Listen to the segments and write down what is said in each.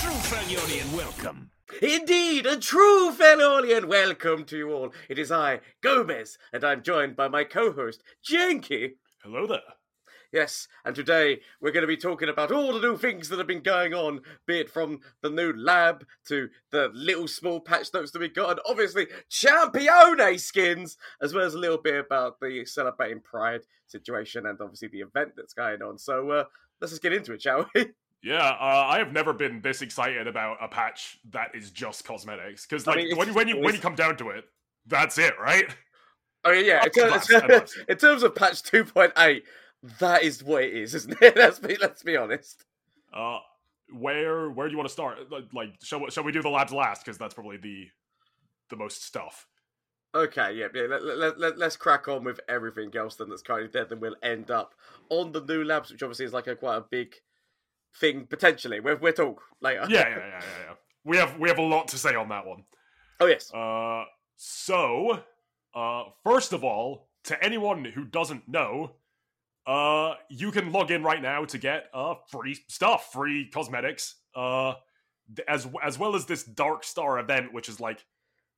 true Falionian welcome. Indeed, a true Felonian welcome to you all. It is I, Gomez, and I'm joined by my co-host, Jankie. Hello there. Yes, and today we're going to be talking about all the new things that have been going on, be it from the new lab to the little small patch notes that we got, and obviously Champione skins, as well as a little bit about the celebrating Pride situation and obviously the event that's going on. So uh, let's just get into it, shall we? Yeah, uh, I have never been this excited about a patch that is just cosmetics. Because I like mean, it's- when when you when you come down to it, that's it, right? I mean, yeah, in terms, in terms of patch 2.8, that is what it is, isn't it? Let's be, let's be honest. Uh, where where do you want to start? Like, Like, shall we, shall we do the labs last? Because that's probably the the most stuff. Okay, yeah, yeah. Let, let, let, let's crack on with everything else then that's currently there. Then we'll end up on the new labs, which obviously is like a quite a big thing potentially. We'll, we'll talk later. Yeah, yeah, yeah, yeah, yeah. We have we have a lot to say on that one. Oh yes. Uh, so, uh, first of all, to anyone who doesn't know, uh, you can log in right now to get uh free stuff, free cosmetics, uh, as as well as this Dark Star event, which is like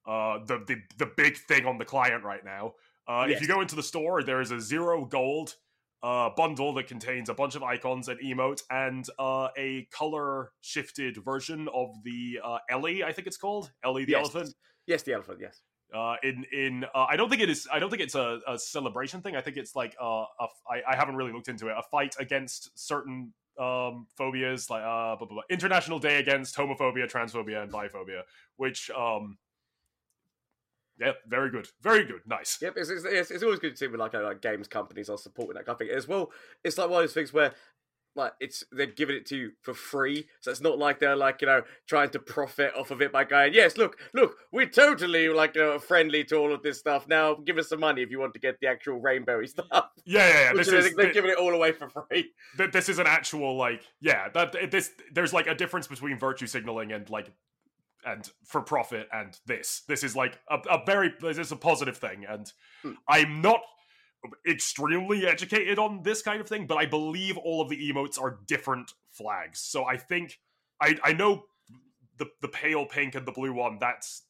uh the the the big thing on the client right now. Uh, Yes. if you go into the store, there is a zero gold uh bundle that contains a bunch of icons and emotes and uh a color shifted version of the uh Ellie, I think it's called Ellie the yes. elephant Yes, the elephant. Yes. uh, in in uh, I don't think it is. I don't think it's a, a celebration thing. I think it's like uh, a f- I, I haven't really looked into it. A fight against certain um, phobias, like uh, blah, blah, blah. International Day against homophobia, transphobia, and biphobia. Which um, yeah, very good, very good, nice. Yep. It's, it's, it's, it's always good to see when like, uh, like games companies are supporting that kind of thing as well. It's like one of those things where. Like it's they're giving it to you for free, so it's not like they're like you know trying to profit off of it by going, yes, look, look, we're totally like uh, friendly to all of this stuff. Now give us some money if you want to get the actual rainbowy stuff. Yeah, yeah, yeah. Which This is, is they're thi- giving it all away for free. th- this is an actual like yeah that this there's like a difference between virtue signaling and like and for profit and this this is like a, a very this is a positive thing and Hmm. i'm not extremely educated on this kind of thing but i believe all of the emotes are different flags so i think i i know the the pale pink and the blue one that's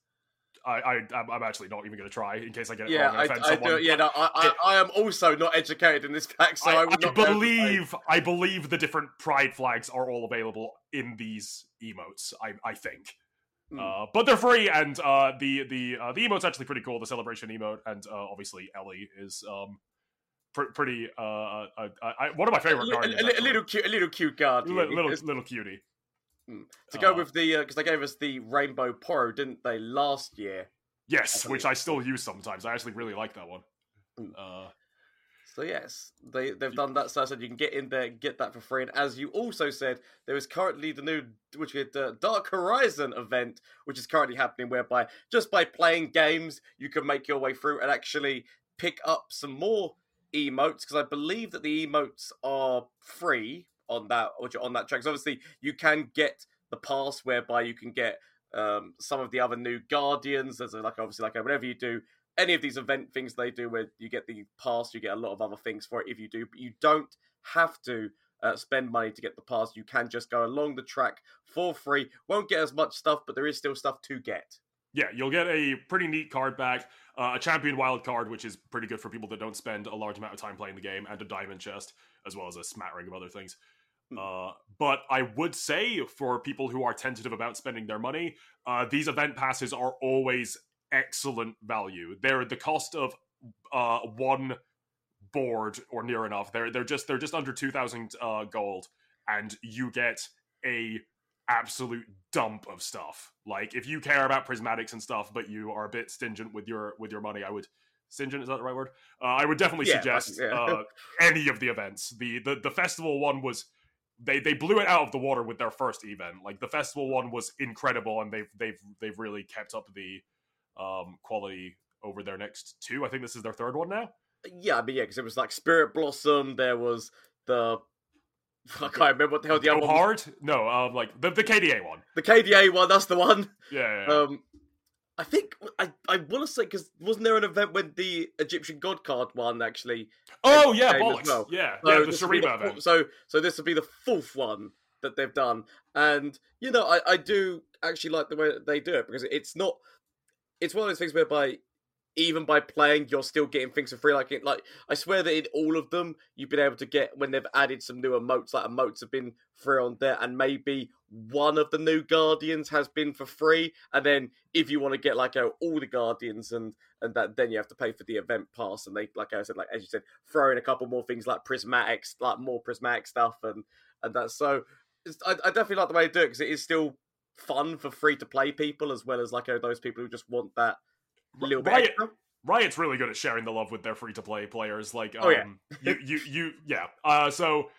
I, I I'm- I'm actually not even going to try in case I get it Yeah, wrong I, offend I someone. do. Yeah, no, I, I, I am also not educated in this fact, so I, I, would I not be able to say- believe I believe the different pride flags are all available in these emotes. I I think, Hmm. uh, but they're free, and uh, the the uh, the emote's actually pretty cool. The celebration emote, and uh, obviously Ellie is um pr- pretty uh, uh, uh, I, one of my favorite li- a, guardians. a, actually. little cute, a little cute guardian. Li- little little cutie. to go with the because they gave us the rainbow poro, didn't they, last year? Yes, I which I still use sometimes. I actually really like that one. Mm. So yes, they they've done that. So I said you can get in there, get that for free. And as you also said, there is currently the new which is the Dark Horizon event, which is currently happening, whereby just by playing games you can make your way through and actually pick up some more emotes. Because I believe that the emotes are free on that which on that track. So obviously you can get the pass whereby you can get um, some of the other new guardians. There's like obviously like whatever you do any of these event things they do where you get the pass, you get a lot of other things for it if you do, but you don't have to uh, spend money to get the pass. You can just go along the track for free. Won't get as much stuff, but there is still stuff to get. Yeah, you'll get a pretty neat card back, uh, a champion wild card, which is pretty good for people that don't spend a large amount of time playing the game, and a diamond chest, as well as a smattering of other things. Hmm. Uh, but I would say for people who are tentative about spending their money, uh, these event passes are always excellent value. They're the cost of uh, one board or near enough. They're they're just they're just under two thousand uh, gold, and you get a absolute dump of stuff. Like if you care about prismatics and stuff, but you are a bit stingent with your with your money, I would stingent is that the right word? Uh, I would definitely Yeah, suggest yeah. uh, any of the events. The, the the festival one was they they blew it out of the water with their first event. Like the festival one was incredible, and they've they've they've really kept up the um, quality over their next two. I think this is their third one now. Yeah, I mean, yeah, because it was like Spirit Blossom. There was the I can't remember what the hell the Go other one. was. hard? No, um, like the the KDA one. The KDA one. That's the one. Yeah, yeah. Um, I think I I want to say because wasn't there an event when the Egyptian God card one actually? oh yeah, bollocks. well. Yeah, So yeah, the this will be Shurima event. fourth- So so this will be the fourth one that they've done, and you know, I, I do actually like the way that they do it because it's not. It's one of those things whereby even by playing, you're still getting things for free. Like, it, like I swear that in all of them, you've been able to get when they've added some new emotes. Like emotes have been free on there, and maybe one of the new Guardians has been for free. And then if you want to get like uh, all the Guardians and and that, then you have to pay for the event pass. And they, like I said, like as you said, throw in a couple more things like prismatic, like more prismatic stuff, and and that's so. I, I definitely like the way they do it because it is still fun for free to play people as well as like uh, those people who just want that little bit Riot, extra. Riot's really good at sharing the love with their free to play players. Like, um, Oh, yeah. you, you, you, yeah. Uh, so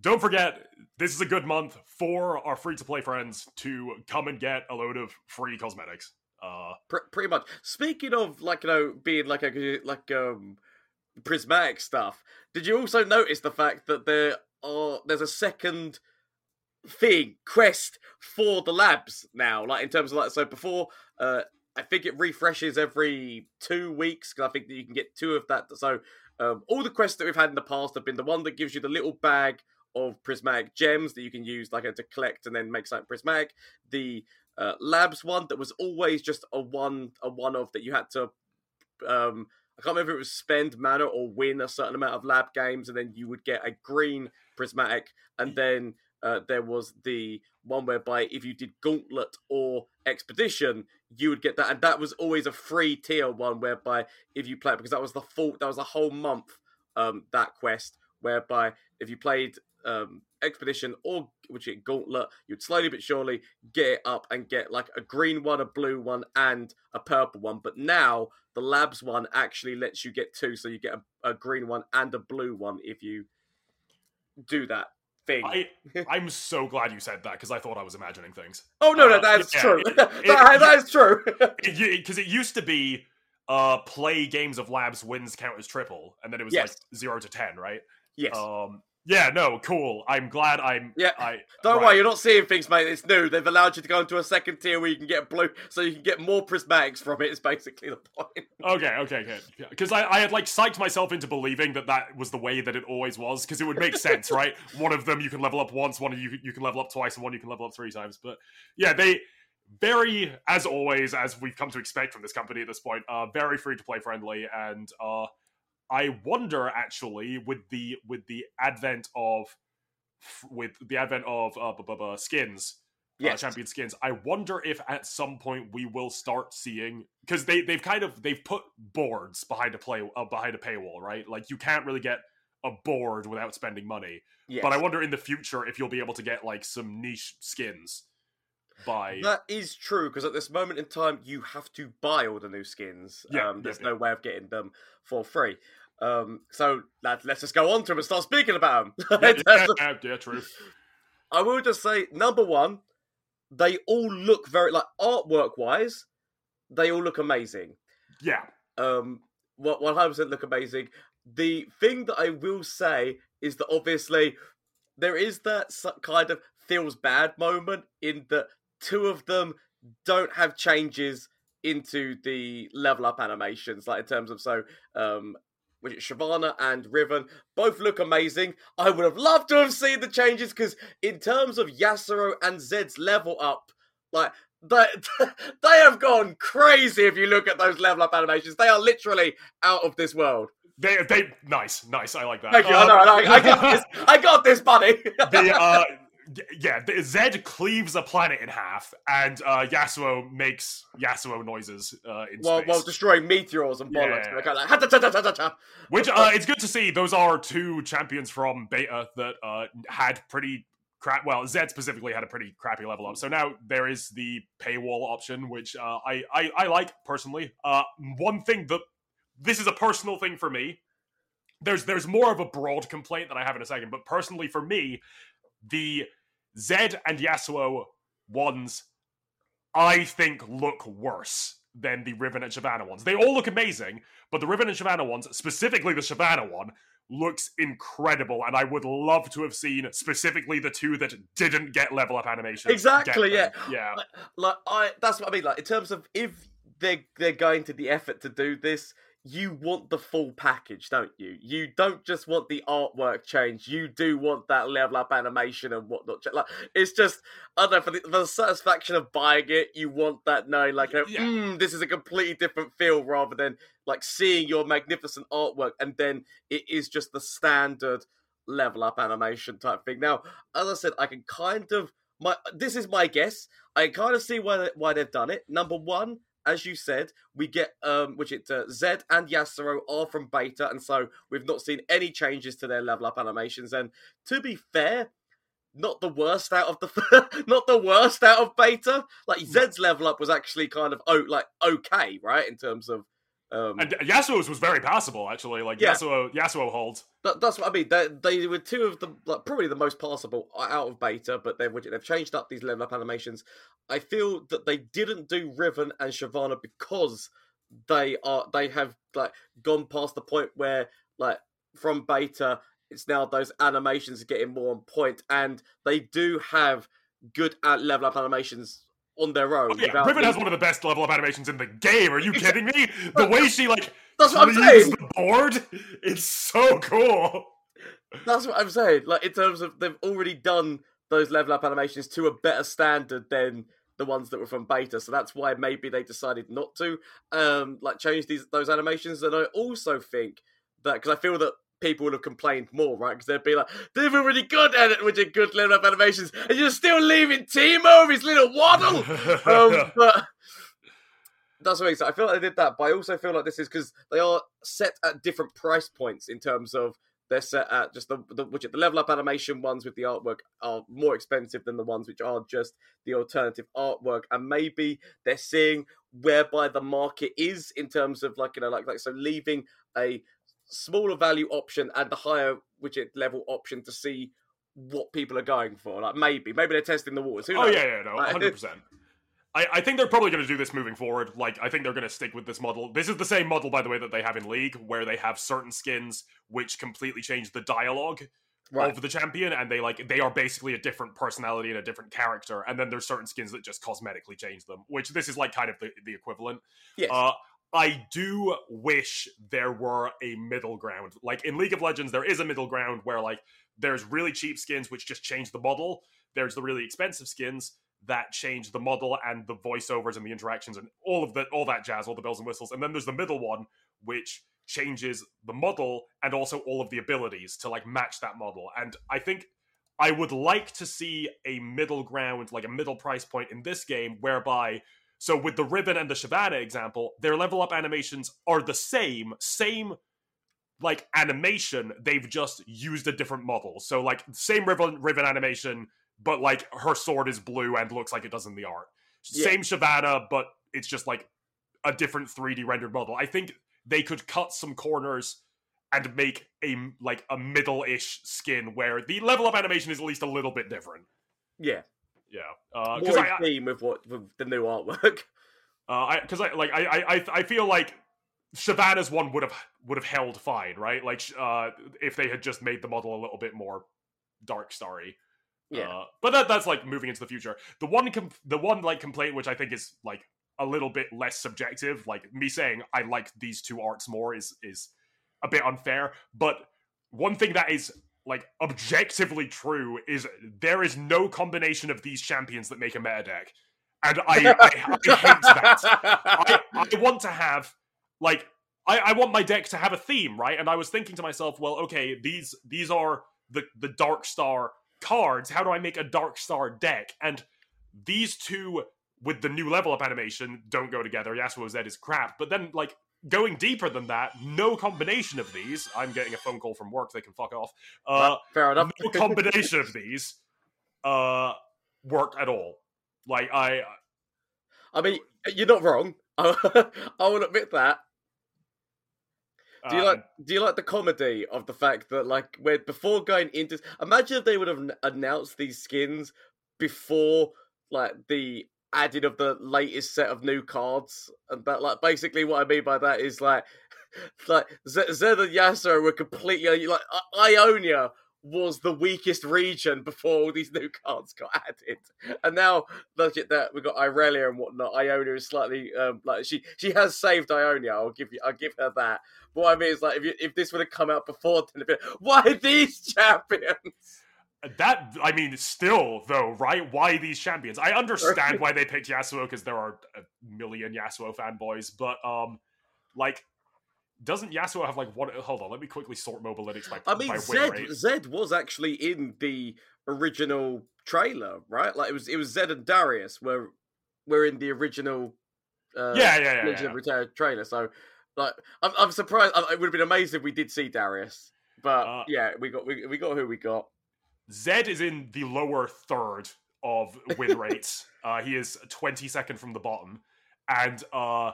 don't forget, this is a good month for our free to play friends to come and get a load of free cosmetics. Uh, Pr- pretty much. Speaking of like you know being like a like um prismatic stuff, did you also notice the fact that there are there's a second thing quest for the labs now? Like in terms of like so before, uh, I think it refreshes every two weeks because I think that you can get two of that. So um, all the quests that we've had in the past have been the one that gives you the little bag of prismatic gems that you can use like to collect and then make something prismatic. The uh, labs one that was always just a one a one of that you had to um I can't remember if it was spend mana or win a certain amount of lab games and then you would get a green prismatic and then uh, there was the one whereby if you did gauntlet or expedition you would get that. And that was always a free tier one whereby if you play it because that was the full that was a whole month um that quest whereby if you played um expedition or which is gauntlet you'd slowly but surely get it up and get like a green one a blue one and a purple one. But now the labs one actually lets you get two. So you get a, a green one and a blue one if you do that thing I, I'm so glad you said that because I thought I was imagining things. oh no no uh, that's yeah, true it- that, it- that is true Because it, used to be uh, play games of labs wins count as triple, and then it was Yes. like zero to ten, right? yes Um, yeah, no, cool. I'm glad I'm. Yeah. I Don't right. worry, you're not seeing things, mate. It's new. They've allowed you to go into a second tier where you can get blue, so you can get more prismatics from it. Is basically the point. Okay, okay, good. Because I, I had like psyched myself into believing that that was the way that it always was, because it would make sense, right? One of them you can level up once, one of you you can level up twice, and one you can level up three times. But yeah, they very, as always, as we've come to expect from this company at this point, uh, very free to play friendly, and uh, I wonder actually with the with the advent of with the advent of uh, bu- bu- skins uh, champion skins. I wonder if at some point we will start seeing because they they've kind of they've put boards behind a play uh, behind a paywall, right? Like you can't really get a board without spending money. Yes. But I wonder in the future if you'll be able to get like some niche skins by That is true because at this moment in time, you have to buy all the new skins. Yeah, um, there's yeah, no way of getting them for free. Um, so let, let's just go on to them and start speaking about them. yeah, yeah, yeah, yeah, true. I will just say, number one, they all look very like artwork wise, they all look amazing. Yeah, um one hundred percent look amazing. The thing that I will say is that obviously there is that kind of feels bad moment in that two of them don't have changes into the level up animations, like in terms of so um which is Shyvana and Riven both look amazing. I would have loved to have seen the changes because in terms of Yasuo and Zed's level up, like they, they have gone crazy if you look at those level up animations. They are literally out of this world. they they nice, nice. I like that. Thank you. Um, I know. I, I got this. I got this, buddy. the uh yeah, Zed cleaves a planet in half, and uh, Yasuo makes Yasuo noises uh, in while, space. while destroying meteors and bollocks. Yeah. Which uh, it's good to see. Those are two champions from beta that uh, had pretty crap. Well, Zed specifically had a pretty crappy level up. So now there is the paywall option, which uh, I, I I like personally. Uh, one thing that this is a personal thing for me. There's there's more of a broad complaint that I have in a second, but personally for me, the Zed and Yasuo ones, I think look worse than the Riven and Shyvana ones. They all look amazing, but the Riven and Shyvana ones, specifically the Shyvana one, looks incredible, and I would love to have seen specifically the two that didn't get level up animation. Exactly, them. yeah. like I that's what I mean. Like in terms of if they're they're going to the effort to do this, you want the full package, don't you? You don't just want the artwork change. You do want that level up animation and whatnot. Like it's just I don't know for the, for the satisfaction of buying it. You want that knowing like, Yeah. mm, this is a completely different feel rather than like seeing your magnificent artwork and then it is just the standard level up animation type thing. Now, as I said, I can kind of my this is my guess. I kind of see why why they've done it. Number one, as you said, we get um which it uh, Zed and Yasuo are from beta, and so we've not seen any changes to their level up animations. And to be fair, not the worst out of the not the worst out of beta. Like Zed's level up was actually kind of oh like okay, right, in terms of um And Yasuo's was very passable, actually. Like Yeah. Yasuo, Yasuo holds. That, that's what I mean. They, they were two of the like probably the most passable out of beta, but they've they've changed up these level up animations. I feel that they didn't do Riven and Shyvana because they are they have like gone past the point where like from beta it's now those animations are getting more on point, and they do have good level up animations on their own. Oh, yeah, Riven has one of the best level up animations in the game. Are you kidding me? The way she like That's what I'm saying. the board, it's so cool. That's what I'm saying. Like in terms of they've already done those level up animations to a better standard than the ones that were from beta. So that's why maybe they decided not to um like change these those animations. And I also think that because I feel that people would have complained more, right? Because they'd be like, they've been really good at it with your good level up animations, and you're still leaving Teemo with his little waddle. um, but that's what I mean. So I feel like they did that, but I also feel like this is because they are set at different price points in terms of they're set at just the, the which the level up animation ones with the artwork are more expensive than the ones which are just the alternative artwork, and maybe they're seeing whereby the market is in terms of like you know like like so leaving a smaller value option and the higher widget level option to see what people are going for. Like maybe maybe they're testing the waters. Who oh knows? yeah, yeah, no, hundred percent. I, I think they're probably going to do this moving forward. Like, I think they're going to stick with this model. This is the same model, by the way, that they have in League, where they have certain skins which completely change the dialogue Right. of the champion, and they like they are basically a different personality and a different character. And then there's certain skins that just cosmetically change them, which this is like kind of the, the equivalent. Yes. Uh, I do wish there were a middle ground. Like in League of Legends, there is a middle ground where like there's really cheap skins which just change the model. There's the really expensive skins that change the model and the voiceovers and the interactions and all of the all that jazz, all the bells and whistles. And then there's the middle one which changes the model and also all of the abilities to like match that model. And I think I would like to see a middle ground, like a middle price point in this game whereby so with the Riven and the Shyvana example, their level up animations are the same, same like animation. They've just used a different model. So like same Riven Riven animation, but like her sword is blue and looks like it does in the art. Yeah. Same Shyvana, but it's just like a different 3D rendered model. I think they could cut some corners and make a like a middle-ish skin where the level up animation is at least a little bit different. yeah. Yeah, because more I, theme with what with the new artwork. Uh, I because I like I I I- I feel like Shyvana's one would have would have held fine, right? Like uh, if they had just made the model a little bit more dark starry. Yeah. Uh, but that that's like moving into the future. The one com- the one like complaint which I think is like a little bit less subjective, like me saying I like these two arts more is is a bit unfair. But one thing that is like objectively true is there is no combination of these champions that make a meta deck. And I, I, I hate that. I, I want to have like I, I want my deck to have a theme, right? And I was thinking to myself, well, okay, these these are the the Dark Star cards. How do I make a Dark Star deck? And these two with the new level up animation don't go together. Yasuo Zed is crap. But then like going deeper than that, no combination of these. I'm getting a phone call from work. They can fuck off. Uh, Fair enough. no combination of these uh work at all. Like I I mean, you're not wrong. I will admit that. Do you uh, like? Do you like the comedy of the fact that, like, when before going into, imagine if they would have announced these skins before, like, the adding of the latest set of new cards, and that, like, basically what I mean by that is like, like Z- Zed and Yasuo were completely like I- Ionia was the weakest region before all these new cards got added, and now look at that we've got Irelia and whatnot. Ionia is slightly um, like she she has saved Ionia. I'll give you I'll give her that. But what I mean is like if you, if this would have come out before, then it'd be, why these champions? That I mean, still though, right? Why these champions? I understand why they picked Yasuo because there are a million Yasuo fanboys, but um, like, doesn't Yasuo have like what? Hold on, let me quickly sort Mobalytics by. I mean, by Zed. Zed was actually in the original trailer, right? Like it was it was Zed and Darius were were in the original. Uh, Yeah, yeah, yeah, Legion yeah. of trailer. So, like, I'm, I'm surprised. I, it would have been amazing if we did see Darius, but Uh, yeah, we got we, we got who we got. Zed is in the lower third of win rates. uh, he is 22nd from the bottom, and uh,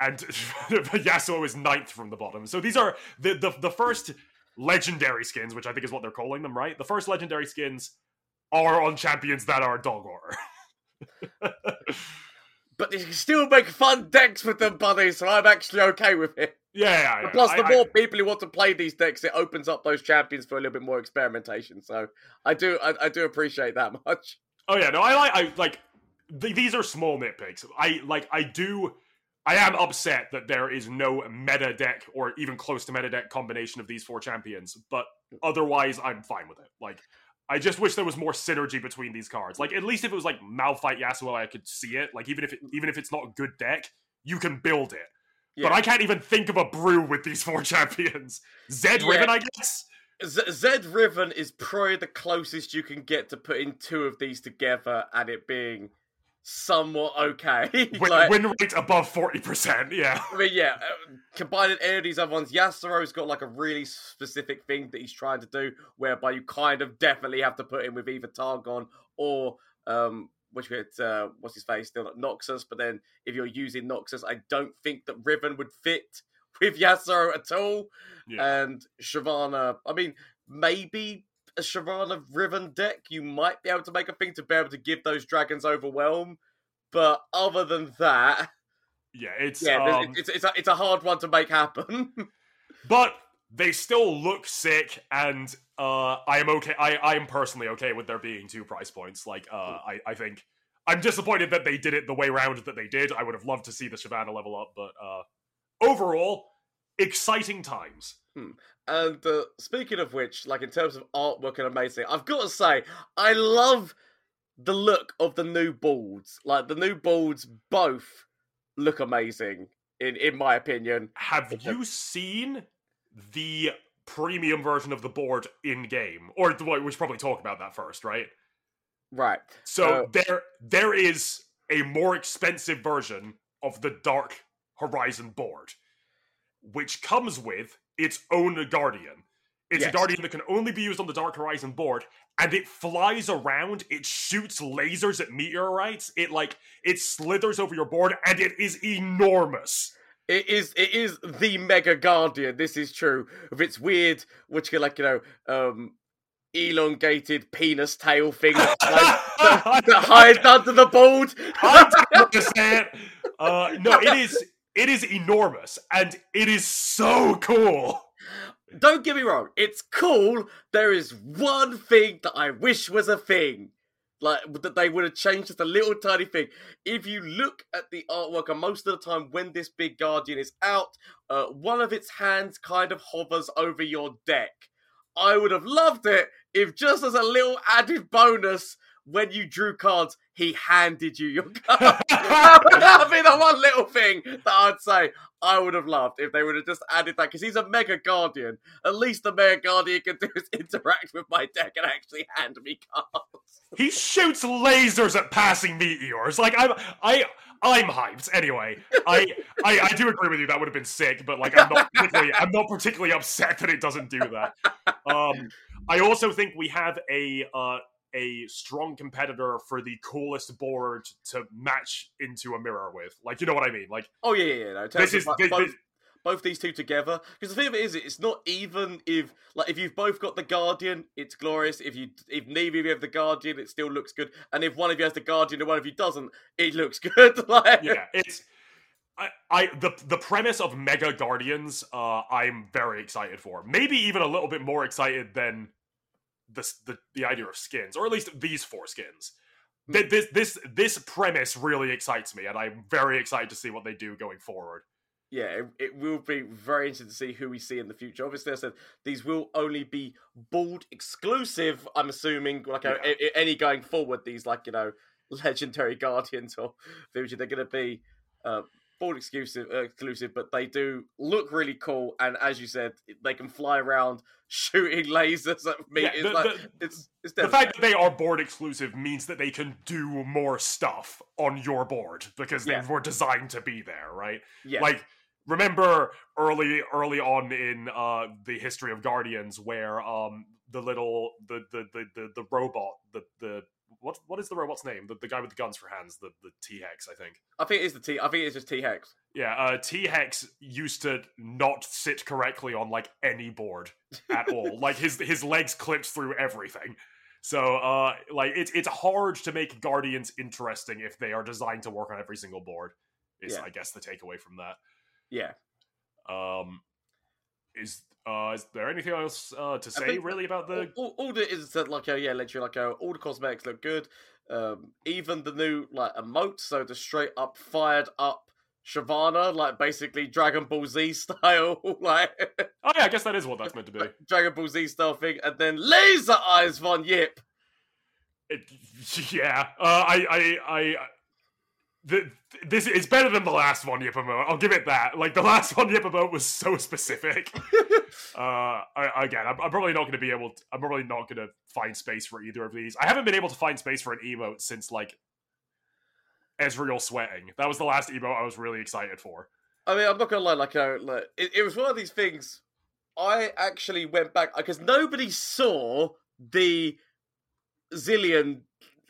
and Yasuo is ninth from the bottom. So these are the, the the first legendary skins, which I think is what they're calling them, right? The first legendary skins are on champions that are dog. But you can still make fun decks with them, buddy. So I'm actually okay with it. Yeah, yeah, yeah. Plus, the I- I- more people who want to play these decks, it opens up those champions for a little bit more experimentation. So I do, I, I do appreciate that much. Oh yeah, no, I like I like th- these are small nitpicks. I like I do I am upset that there is no meta deck or even close to meta deck combination of these four champions, but hmm. otherwise I'm fine with it. Like I just wish there was more synergy between these cards. Like at least if it was like Malphite Yasuo, I could see it. Like even if it, even if it's not a good deck, you can build it. But I can't even think of a brew with these four champions. Zed Yeah. Riven, I guess. Z- Zed Riven is probably the closest you can get to putting two of these together and it being somewhat okay. Win, Like, win rate above forty percent. Yeah. I mean, yeah, uh, combining any of these other ones, Yasuo's got like a really specific thing that he's trying to do, whereby you kind of definitely have to put him with either Targon or um, which with uh, what's his face still not Noxus. But then if you're using Noxus, I don't think that Riven would fit with Yasuo at all. Yeah. And Shyvana, I mean, maybe a Shyvana Riven deck, you might be able to make a thing to be able to give those dragons overwhelm. But other than that, Yeah, it's yeah, um, it's it's a, it's a hard one to make happen. but they still look sick, and uh, I am okay. I I am personally okay with there being two price points. Like, uh, I I think I'm disappointed that they did it the way round that they did. I would have loved to see the Shyvana level up, but uh, overall, exciting times. and uh, speaking of which, like in terms of artwork and amazing, I've got to say, I love the look of the new boards. Like the new boards, both look amazing in in my opinion. Have you seen the premium version of the board in game, or well, we should probably talk about that first, right? Right. So Uh, there there is a more expensive version of the Dark Horizon board, which comes with its own guardian. It's Yes. a guardian that can only be used on the Dark Horizon board, and it flies around, it shoots lasers at meteorites, it like it slithers over your board, and it is enormous. It is it is the Mega Guardian. This is true. With its weird, which can like you know, um, elongated penis tail thing that, like, that hides under the board. I didn't want to say it. Uh, no, it is it is enormous, and it is so cool. Don't get me wrong, it's cool. There is one thing that I wish was a thing. Like that they would have changed just a little tiny thing. If you look at the artwork, and most of the time when this big guardian is out, uh, one of its hands kind of hovers over your deck. I would have loved it if just as a little added bonus, when you drew cards, he handed you your card. that would be the one little thing that I'd say I would have loved if they would have just added that because he's a mega guardian. At least the mega guardian can do is interact with my deck and actually hand me cards. He shoots lasers at passing meteors. Like I'm, I, I'm hyped. Anyway, I, I, I do agree with you. That would have been sick, but like I'm not particularly, I'm not particularly upset that it doesn't do that. Um, I also think we have a, uh, a strong competitor for the coolest board to match into a mirror with. Like, you know what I mean? Like, Oh yeah, yeah, yeah. No, this is both, this, both these two together. Because the thing of it is, it's not even if like if you've both got the guardian, it's glorious. If you if neither of you have the guardian, it still looks good. And if one of you has the guardian and one of you doesn't, it looks good. like, yeah, it's. I, I the the premise of Mega Guardians, uh, I'm very excited for. Maybe even a little bit more excited than the the, the idea of skins, or at least these four skins. Th- This this this premise really excites me, and I'm very excited to see what they do going forward. yeah, it, it will be very interesting to see who we see in the future. Obviously, I said these will only be bald exclusive. I'm assuming, like uh, Yeah. a- a- any going forward, these like you know legendary guardians or future, they're going to be uh, bald exclusive, uh, exclusive, but they do look really cool. And as you said, they can fly around shooting lasers at me. Yeah, it's the- like, the- it's it's The fact that they are board exclusive means that they can do more stuff on your board because they Yeah. were designed to be there, right? yeah, Like remember early early on in uh the history of Guardians where um the little the the the the, the robot the the what what is the robot's name? The, the guy with the guns for hands, the the T Hex, I think. I think it's the T. I think it's just T Hex. Yeah, uh, T Hex used to not sit correctly on like any board at all. like his his legs clipped through everything. So uh like it's it's hard to make Guardians interesting if they are designed to work on every single board. Is Yeah. I guess the takeaway from that. Yeah, Um is uh is there anything else uh to say really about the all, all, all that is that like a yeah, literally like a, all the cosmetics look good. Um, even the new like emote, so the straight up fired up Shyvana, like basically Dragon Ball Z style, like Oh yeah, I guess that is what that's meant to be. Dragon Ball Z style thing, and then Laser Eyes Von Yip. It, yeah, uh, I, I, I, the, this is better than the last one Yip emote. I'll give it that. Like the last one Yip emote was so specific. uh, I, again, I'm, I'm probably not going to be able. To, I'm probably not going to find space for either of these. I haven't been able to find space for an emote since like Ezreal sweating. That was the last emote I was really excited for. I mean, I'm not gonna lie, like, uh, like it, it was one of these things. I actually went back because nobody saw the Zilean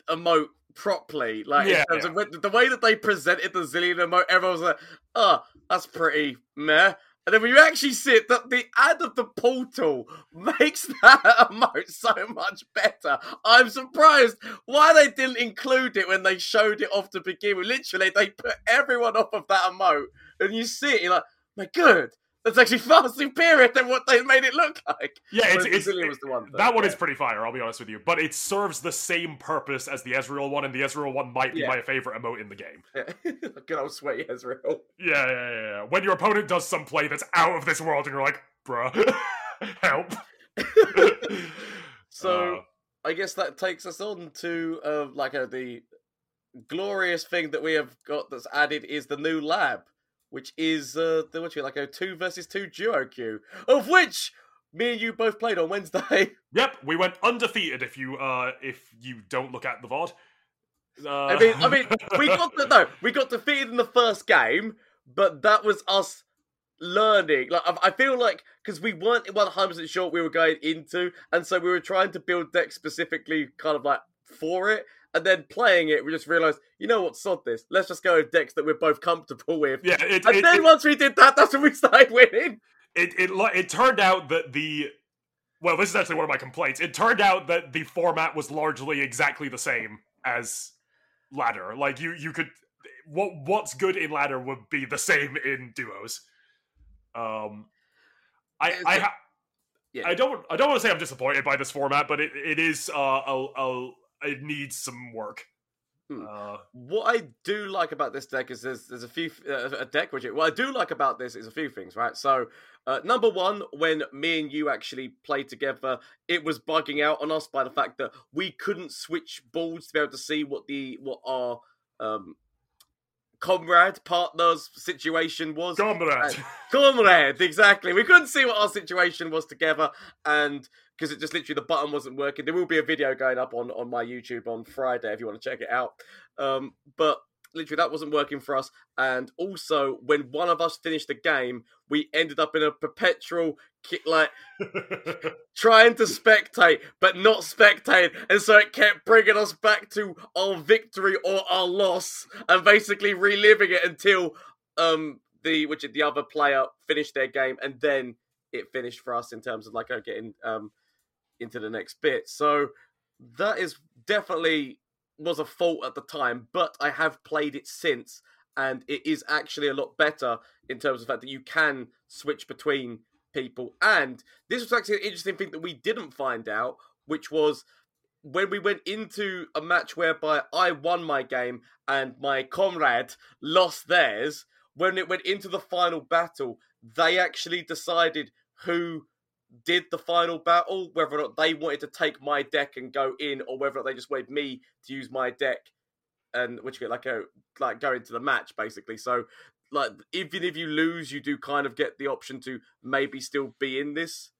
emote properly. Like, Yeah, in terms of when- the way that they presented the Zilean emote, everyone was like, "Oh, that's pretty meh." And then when you actually see it, that the ad of the portal makes that emote so much better. I'm surprised why they didn't include it when they showed it off to begin with. Literally, they put everyone off of that emote, and you see it, you're like, "My good, that's actually far superior than what they made it look like." Yeah, it's, it's was the one. that one is pretty fire. I'll be honest with you, but it serves the same purpose as the Ezreal one, and the Ezreal one might be Yeah. my favorite emote in the game. Yeah. good old sweaty Ezreal. Yeah, yeah, yeah, yeah. When your opponent does some play that's out of this world, and you're like, bruh, help. So Uh, I guess that takes us on to uh, like uh, the glorious thing that we have got that's added is the new lab, which is uh, the what you like a two versus two duo queue, of which me and you both played on Wednesday. yep, we went undefeated. If you uh, if you don't look at the VOD. Uh, I mean, I mean, we got the, no, we got defeated in the first game, but that was us learning. Like I, I feel like because we weren't one hundred percent sure what we were going into, and so we were trying to build decks specifically, kind of like for it. And then playing it, we just realized, you know what, sod this. Let's just go with decks that we're both comfortable with. yeah, it And it, then it, once we did that, that's when we started winning. it, it, it turned out that the well, this is actually one of my complaints. It turned out that the format was largely exactly the same as ladder. Like you, you could what what's good in ladder would be the same in duos. Um, I I. I a- ha- Yeah. I don't I don't want to say I'm disappointed by this format, but it, it is uh a, a, it needs some work. Hmm. Uh, What I do like about this deck is there's there's a few uh, a deck which it what I do like about this is a few things, right? So uh, number one, when me and you actually played together, it was bugging out on us by the fact that we couldn't switch balls to be able to see what the what our um, comrade partner's situation was. comrade. Comrade, exactly. We couldn't see what our situation was together, and because it just literally the button wasn't working. There will be a video going up on on my YouTube on Friday if you want to check it out. Um, but literally that wasn't working for us, and also when one of us finished the game, we ended up in a perpetual like trying to spectate but not spectate. And so it kept bringing us back to our victory or our loss and basically reliving it until um the which the other player finished their game and then it finished for us in terms of like uh, getting um into the next bit. So that is definitely was a fault at the time but i have played it since and it is actually a lot better in terms of the fact that you can switch between people and this was actually an interesting thing that we didn't find out which was when we went into a match whereby I won my game and my comrade lost theirs. When it went into the final battle, they actually decided who did the final battle, whether or not they wanted to take my deck and go in, or whether or not they just wanted me to use my deck and which get like a like go into the match basically. So like even if you lose, you do kind of get the option to maybe still be in this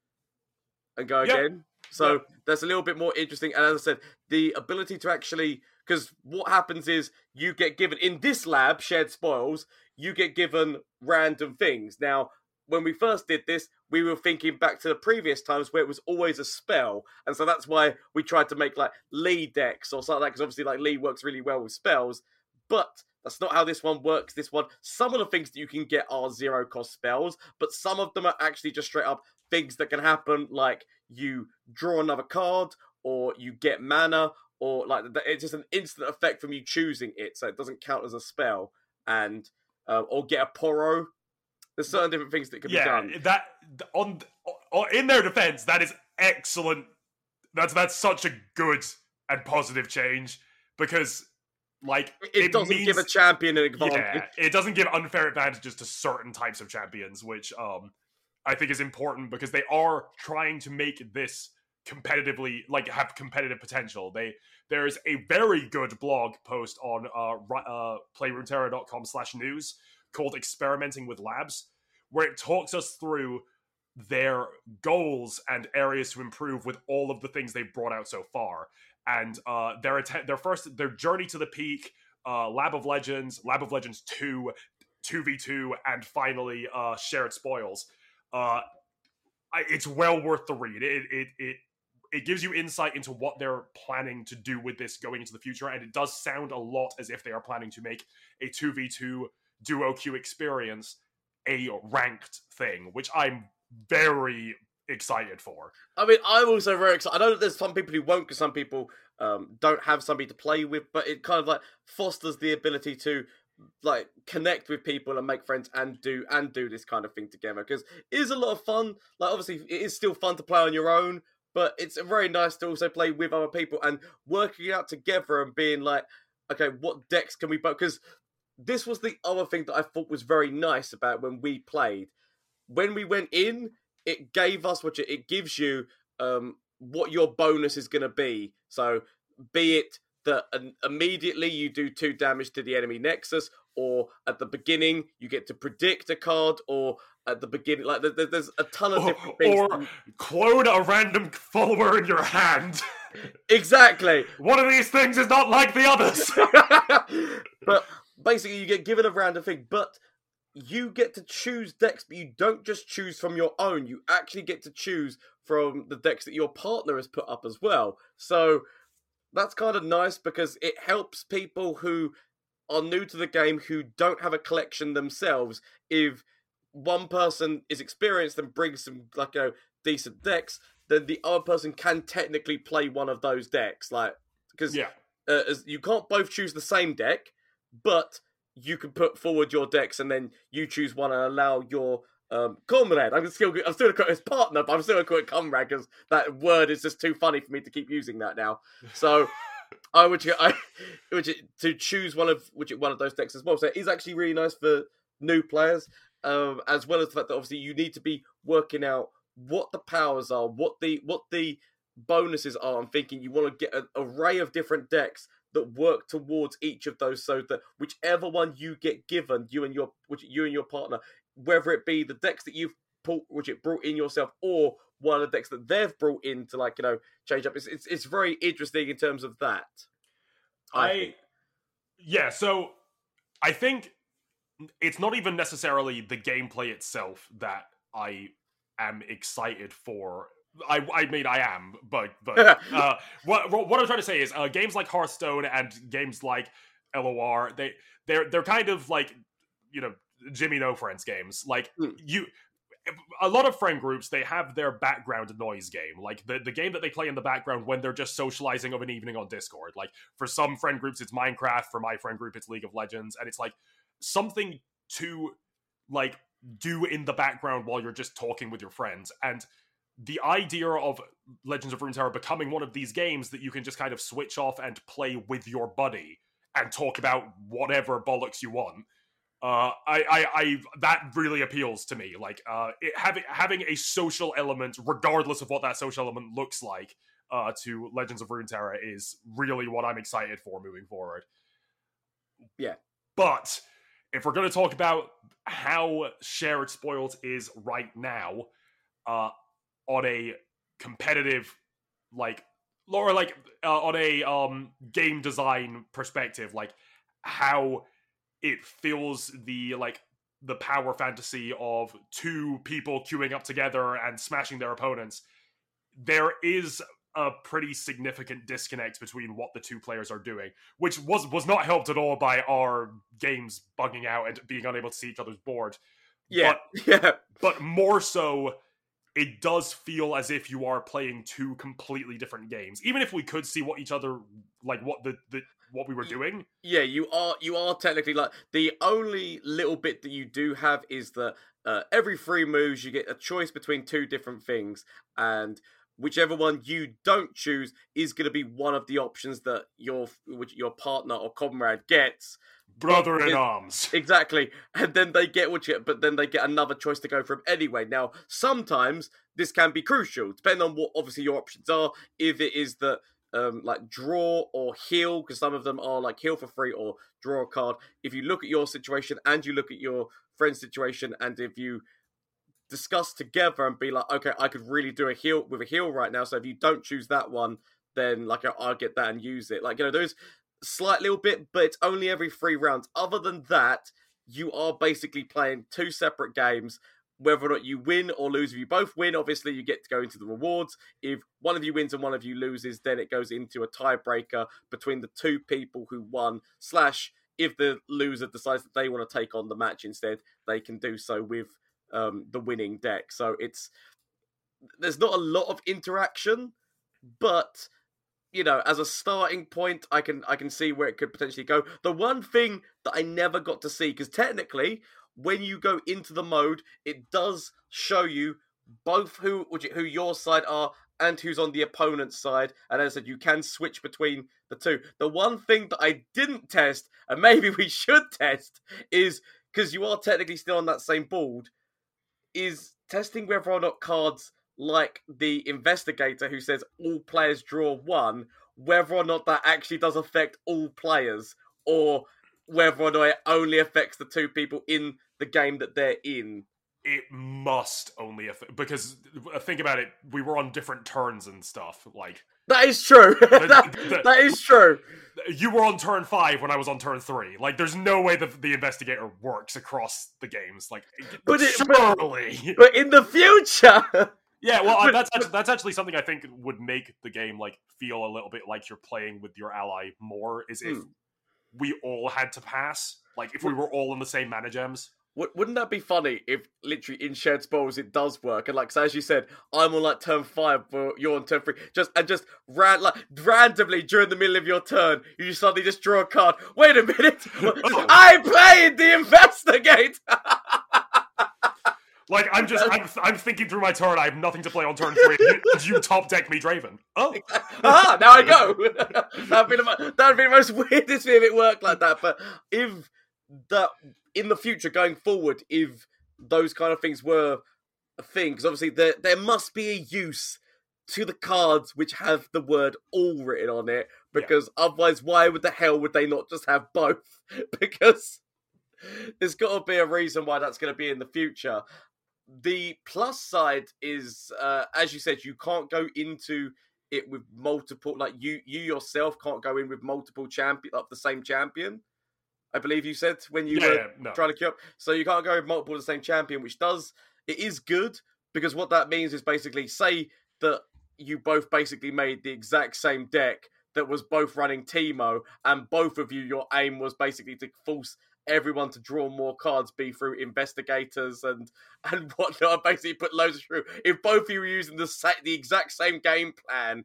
and go Yep. again. So Yep. that's a little bit more interesting. And as I said, the ability to actually because what happens is you get given in this lab shared spoils, you get given random things. Now, when we first did this, we were thinking back to the previous times where it was always a spell, and so that's why we tried to make like Lee decks or something like that. because obviously like Lee works really well with spells, but that's not how this one works. This one, some of the things that you can get are zero cost spells, but some of them are actually just straight up things that can happen, like you draw another card or you get mana or like it's just an instant effect from you choosing it, so it doesn't count as a spell, and uh, or get a poro. There's certain different things that can be yeah, done. that on, on in their defense, that is excellent. That's that's such a good and positive change because, like, It, it doesn't give a champion an advantage. yeah, it doesn't give unfair advantages to certain types of champions, which um I think is important because they are trying to make this competitively like have competitive potential. They there's a very good blog post on uh, uh playruneterra.com slash news called experimenting with labs where it talks us through their goals and areas to improve with all of the things they've brought out so far. And uh their att- their first their journey to the peak uh lab of legends lab of legends 2 2v2 and finally uh shared spoils. Uh it's well worth the read. It it it it gives you insight into what they're planning to do with this going into the future and it does sound a lot as if they are planning to make a 2v2 duo queue experience a ranked thing which i'm very excited for I mean, I'm also very excited. I know that there's some people who won't, because some people um, don't have somebody to play with, but it kind of like fosters the ability to like connect with people and make friends and do and do this kind of thing together because it is a lot of fun. Like, obviously, it is still fun to play on your own, but it's very nice to also play with other people and working out together and being like, okay, what decks can we both? Because this was the other thing that I thought was very nice about when we played. When we went in, it gave us what it, it gives you um, what your bonus is going to be. So, be it that immediately you do two damage to the enemy nexus, or at the beginning you get to predict a card, or at the beginning, like there- there- there's a ton of or, different things. or clone a random follower in your hand exactly. one of these things is not like the others but basically, you get given a random thing, but you get to choose decks, but you don't just choose from your own. You actually get to choose from the decks that your partner has put up as well. So that's kind of nice because it helps people who are new to the game who don't have a collection themselves. If one person is experienced and brings some like you know, decent decks, then the other person can technically play one of those decks. Like because yeah uh, you can't both choose the same deck, but you can put forward your decks and then you choose one and allow your um, comrade. I'm still I'm still gonna call his partner, but I'm still it comrade because that word is just too funny for me to keep using that now. So I would I would to choose one of which one of those decks as well. So it is actually really nice for new players, um, as well as the fact that obviously you need to be working out what the powers are, what the what the bonuses are. I'm thinking you want to get an array of different decks that work towards each of those, so that whichever one you get given, you and your which you and your partner, whether it be the decks that you've pulled, which it brought in yourself, or one of the decks that they've brought in to like you know change up. It's it's, it's very interesting in terms of that. I, think. yeah, so I think it's not even necessarily the gameplay itself that I am excited for. I I mean I am, but but uh, what what I'm trying to say is uh, games like Hearthstone and games like LOR they they're they're kind of like you know Jimmy No Friends games. Like Mm. you a lot of friend groups they have their background noise game. Like the, the game that they play in the background when they're just socializing of an evening on discord. Like for some friend groups it's minecraft. For my friend group it's league of legends. And it's like something to like do in the background while you're just talking with your friends. And the idea of Legends of Runeterra becoming one of these games that you can just kind of switch off and play with your buddy and talk about whatever bollocks you want. Uh, I, I, I, that really appeals to me. Like, uh, it, having having a social element, regardless of what that social element looks like, uh, to Legends of Runeterra is really what I'm excited for moving forward. Yeah, but if we're going to talk about how shared spoils is right now, uh, on a competitive, like, or like uh, on a um game design perspective, like how it fills the like the power fantasy of two people queuing up together and smashing their opponents. There is a pretty significant disconnect between what the two players are doing, which was was not helped at all by our games bugging out and being unable to see each other's board. yeah, But, yeah. but more so, it does feel as if you are playing two completely different games. Even if we could see what each other like, what the, the what we were doing. Yeah, you are you are technically like the only little bit that you do have is that uh, every three moves you get a choice between two different things, and whichever one you don't choose is going to be one of the options that your which your partner or comrade gets. Brother in it- arms. Exactly, and then they get what you, but then they get another choice to go from anyway. Now, sometimes this can be crucial, depending on what obviously your options are. If it is that um, like draw or heal, because some of them are like heal for free or draw a card. If you look at your situation and you look at your friend's situation, and if you discuss together and be like, okay, I could really do a heal with a heal right now. So if you don't choose that one, then like I'll get that and use it. Like you know, those slight little bit, but it's only every three rounds. Other than that, you are basically playing two separate games. Whether or not you win or lose, if you both win, obviously you get to go into the rewards. If one of you wins and one of you loses, then it goes into a tiebreaker between the two people who won. Slash, if the loser decides that they want to take on the match instead, they can do so with um, the winning deck. So it's there's not a lot of interaction, but you know, as a starting point, I can I can see where it could potentially go. The one thing that I never got to see, because technically, when you go into the mode, it does show you both who who your side are and who's on the opponent's side. And as I said, you can switch between the two. The one thing that I didn't test, and maybe we should test, is because you are technically still on that same board, is testing whether or not cards like the investigator who says all players draw one, whether or not that actually does affect all players, or whether or not it only affects the two people in the game that they're in. It must only affect because uh, think about it. We were on different turns and stuff. Like That is true. that, the- that is true. You were on turn five when I was on turn three. Like there's no way that the investigator works across the games. Like, But it- but- surely. But in the future, Yeah, well, uh, But- that's actually, that's actually something I think would make the game like feel a little bit like you're playing with your ally more. Is if Hmm. we all had to pass, like if we were all in the same mana gems. Wou- wouldn't that be funny if literally in shared spoils it does work and like so as you said i'm on like turn five but you're on turn three just and just ran like randomly during the middle of your turn you suddenly just draw a card wait a minute Oh. i played the investigate Like I'm just I'm, I'm thinking through my turn. I have nothing to play on turn three. You, you top deck me, Draven. Oh, ah now i go that'd be the that'd be the most weirdest thing if it worked like that but if that in the future going forward if those kind of things were a thing because obviously there there must be a use to the cards which have the word all written on it because otherwise why would the hell would they not just have both? Because there's got to be a reason why that's going to be in the future. The plus side is uh, as you said you can't go into it with multiple like you you yourself can't go in with multiple champion like the same champion i believe you said when you yeah, were yeah, no. trying to queue up. So you can't go with multiple of the same champion, which does it is good because what that means is basically say that you both basically made the exact same deck that was both running Teemo, and both of you your aim was basically to force everyone to draw more cards, be through investigators and and whatnot. Basically, put loads of through. If both of you were using the sa- the exact same game plan.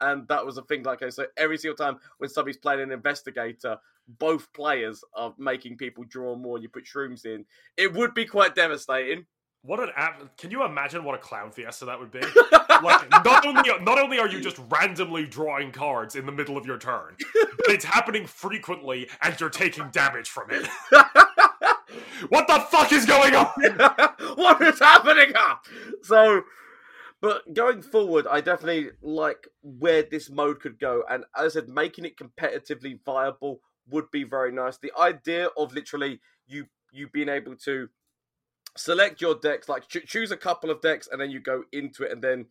And that was a thing, like I said, every single time when somebody's playing an investigator, both players are making people draw more. You put shrooms in, it would be quite devastating. What an app! Can you imagine what a clown fiesta that would be? like, not only not only are you just randomly drawing cards in the middle of your turn, but it's happening frequently, and you're taking damage from it. what the fuck is going on? what is happening up? So, but going forward, I definitely like where this mode could go, and as I said, making it competitively viable would be very nice. The idea of literally you you being able to select your decks, like ch- choose a couple of decks, and then you go into it, and then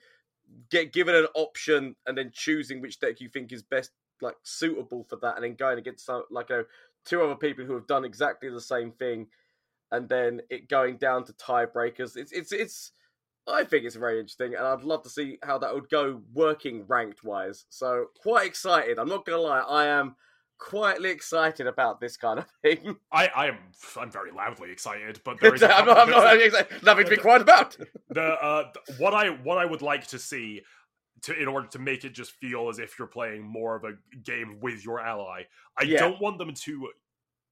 get given an option, and then choosing which deck you think is best, like suitable for that, and then going against some like a two other people who have done exactly the same thing, and then it going down to tiebreakers. It's it's it's. I think it's very interesting, and I'd love to see how that would go working ranked wise. So quite excited. I'm not gonna lie, I am quietly excited about this kind of thing. I, I am I'm very loudly excited, but there is I'm not, I'm not excited. nothing to be quiet about. the uh what I what I would like to see to in order to make it just feel as if you're playing more of a game with your ally. I Yeah. don't want them to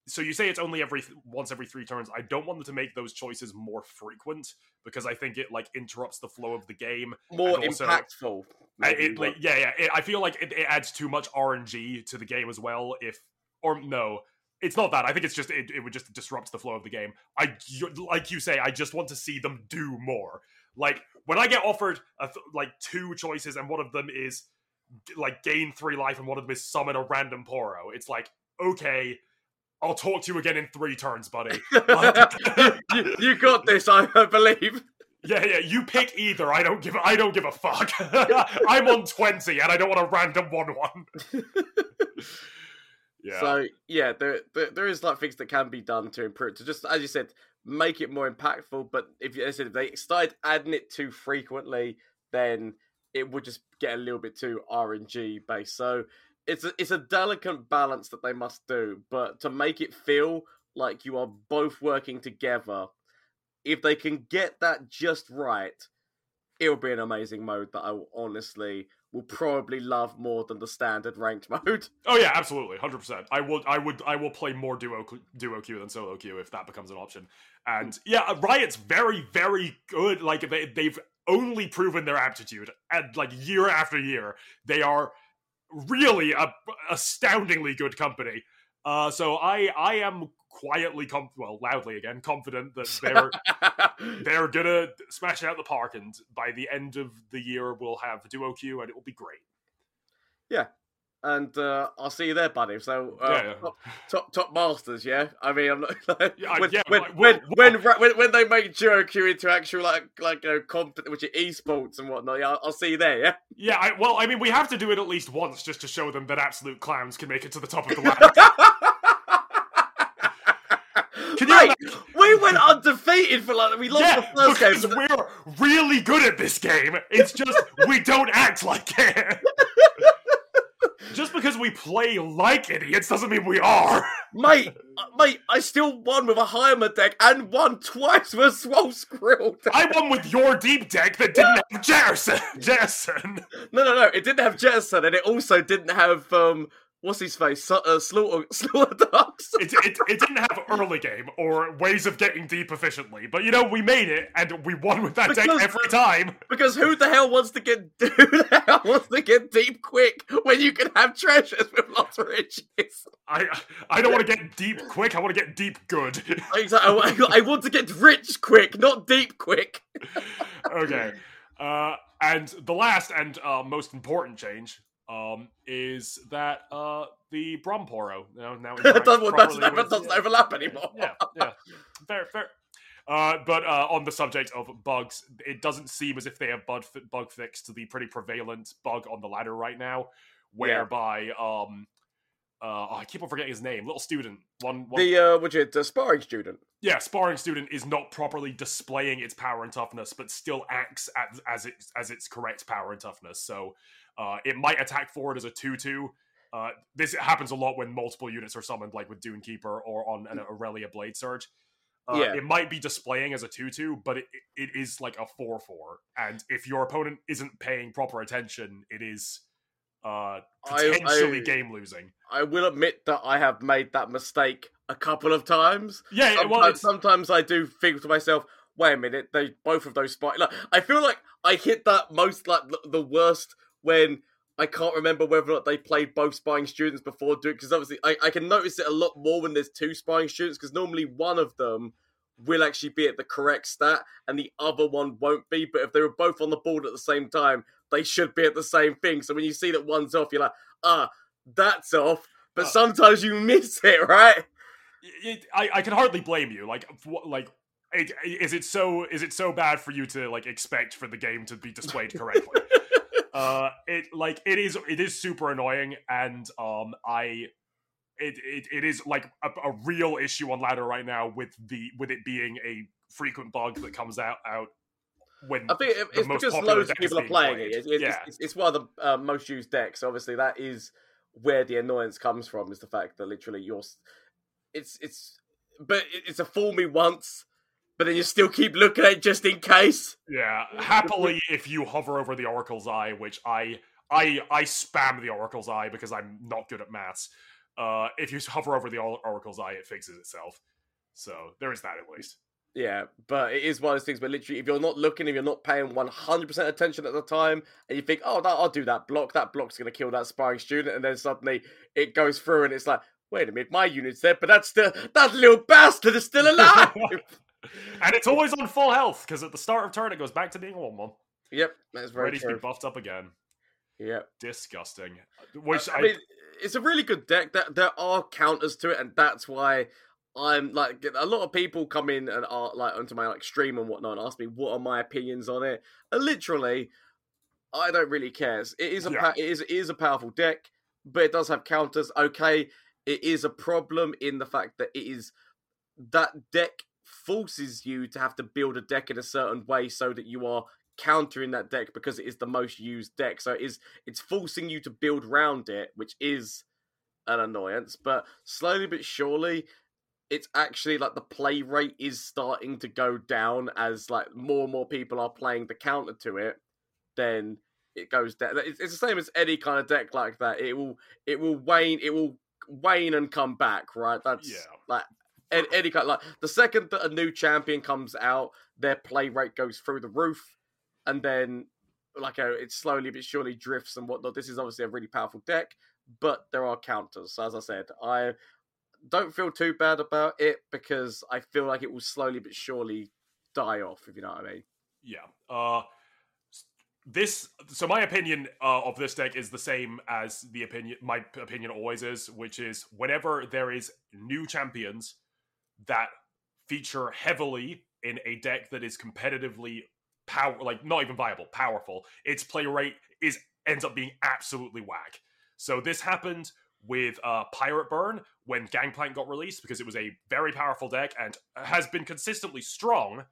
so you say it's only every th- once every 3 turns. I don't want them to make those choices more frequent because I think it like interrupts the flow of the game. More also- impactful. Maybe, it, like, yeah, yeah. It, I feel like it, it adds too much RNG to the game as well. If or no, it's not that. I think it's just it, it would just disrupt the flow of the game. I like you say, I just want to see them do more. Like when I get offered a th- like two choices, and one of them is like gain three life, and one of them is summon a random Poro. It's like okay. I'll talk to you again in three turns, buddy. you, you got this, I believe. Yeah, yeah. You pick either. I don't give. I don't give a fuck. I'm on twenty, and I don't want a random one-one. yeah. So yeah, there, there there is like things that can be done to improve to just as you said, make it more impactful. But if you said if they started adding it too frequently, then it would just get a little bit too RNG based. So it's a, it's a delicate balance that they must do. But to make it feel like you are both working together, if they can get that just right, it will be an amazing mode that I will honestly will probably love more than the standard ranked mode. oh yeah, absolutely, hundred percent. I will. I would. I will play more duo duo queue than solo queue if that becomes an option. And hmm. yeah, uh, Riot's very, very good. Like they, they've only proven their aptitude, and like year after year, they are really a astoundingly good company. Uh, so I, I am quietly, com- well, loudly again, confident that they're they're gonna smash it out the park, and by the end of the year, we'll have duo queue, and it will be great. And uh, I'll see you there, buddy. So, uh, Yeah, yeah. Top, top top masters, yeah. I mean, I'm not Yeah, when, yeah, when, like, when, when, when when they make Duo Q into actual like like you know, comp- which are esports and whatnot. Yeah, I'll, I'll see you there. Yeah. Yeah, I, well, I mean, we have to do it at least once just to show them that absolute clowns can make it to the top of the ladder. Can you Mate, we went undefeated for like we lost yeah, the first because game. we're really good at this game. It's just we don't act like it. just because we play like idiots doesn't mean we are. Mate, uh, mate, I still won with a Heimer deck and won twice with Swole Skrill. deck. I won with your deep deck that didn't have Jerison. Jerison. No, no, no. It didn't have Jettison, and it also didn't have um, what's his face, Su- uh, Slaughter, Slaughter Docks. It, it, it didn't have early game or ways of getting deep efficiently, but you know we made it and we won with that deck every time. Because who the hell wants to get who the hell wants to get deep quick when you can have treasures with lots of riches? I I don't want to get deep quick. I want to get deep good. Exactly. I, I want to get rich quick, not deep quick. okay. Uh, and the last and uh, most important change um, is that uh, the Bromporo now now that doesn't, that doesn't yeah. overlap anymore. yeah, yeah, fair, fair. Uh, but uh, on the subject of bugs, it doesn't seem as if they have bug, bug fixed to the pretty prevalent bug on the ladder right now, whereby um, uh, oh, I keep on forgetting his name. Little student, one, one The uh, which is the sparring student. yeah, sparring student is not properly displaying its power and toughness, but still acts as as its as its correct power and toughness. So uh, it might attack forward as a two-two. Uh, this happens a lot when multiple units are summoned, like with Dune Keeper or on an Irelia Blade Surge. Uh, Yeah. It might be displaying as a two-two, but it, it is like a four-four. And if your opponent isn't paying proper attention, it is uh, potentially I- game losing. I will admit that I have made that mistake a couple of times. Yeah, Sometimes, well, sometimes I do think to myself, wait a minute, they both of those spike. Like, I feel like I hit that most like the, the worst when I can't remember whether or not they played both sparring students before doing because obviously I, I can notice it a lot more when there's two sparring students because normally one of them will actually be at the correct stat and the other one won't be. But if they were both on the board at the same time, they should be at the same thing. So when you see that one's off, you're like, ah, that's off. But Uh, sometimes you miss it, right? it, I, I can hardly blame you. Like, like, it, is it so? Is it so bad for you to like expect for the game to be displayed correctly? uh, it like it is. It is super annoying, and um, I. It, it, it is like a, a real issue on ladder right now with the with it being a frequent bug that comes out out when I think it- it's because loads of people are playing played. it. It's, it's, yeah, it's, it's one of the uh, most used decks. Obviously, that is where the annoyance comes from. Is the fact that literally you're, it's it's, but it's a fool me once, but then you still keep looking at it just in case. Yeah, happily, if you hover over the Oracle's Eye, which I I I spam the Oracle's Eye because I'm not good at maths. Uh, if you hover over the Oracle's Eye, it fixes itself. So there is that at least. Yeah, but it is one of those things where literally, if you're not looking, if you're not paying 100% attention at the time, and you think, oh, no, I'll do that block, that block's going to kill that sparring student, and then suddenly it goes through and it's like, wait a minute, my unit's there, but that's still, that little bastard is still alive! And it's always on full health because at the start of turn it goes back to being a one one. yep, that's very Ready to be buffed up again. Yep. Disgusting. Which uh, I I, mean, it's a really good deck. That there are counters to it, and that's why I'm like a lot of people come in and are like onto my like stream and whatnot and ask me what are my opinions on it. And literally, I don't really care. It is a Yeah. it is it is a powerful deck, but it does have counters. Okay, it is a problem in the fact that it is that deck forces you to have to build a deck in a certain way so that you are countering that deck because it is the most used deck. So it is it's forcing you to build around it, which is an annoyance. But slowly but surely, it's actually like the play rate is starting to go down as like more and more people are playing the counter to it. Then it goes down. It's, it's the same as any kind of deck like that. It will it will wane. It will wane and come back. Right. That's Yeah. like. Any, any kind like the second that a new champion comes out, their play rate goes through the roof, and then like a, it slowly but surely drifts and whatnot. This is obviously a really powerful deck, but there are counters. So as I said, I don't feel too bad about it because I feel like it will slowly but surely die off. If you know what I mean. yeah. Uh, this so my opinion uh, of this deck is the same as the opinion my opinion always is, which is whenever there is new champions that feature heavily in a deck that is competitively power like not even viable, powerful, its play rate is ends up being absolutely whack. So this happened with uh, Pirate Burn when Gangplank got released because it was a very powerful deck and has been consistently strong.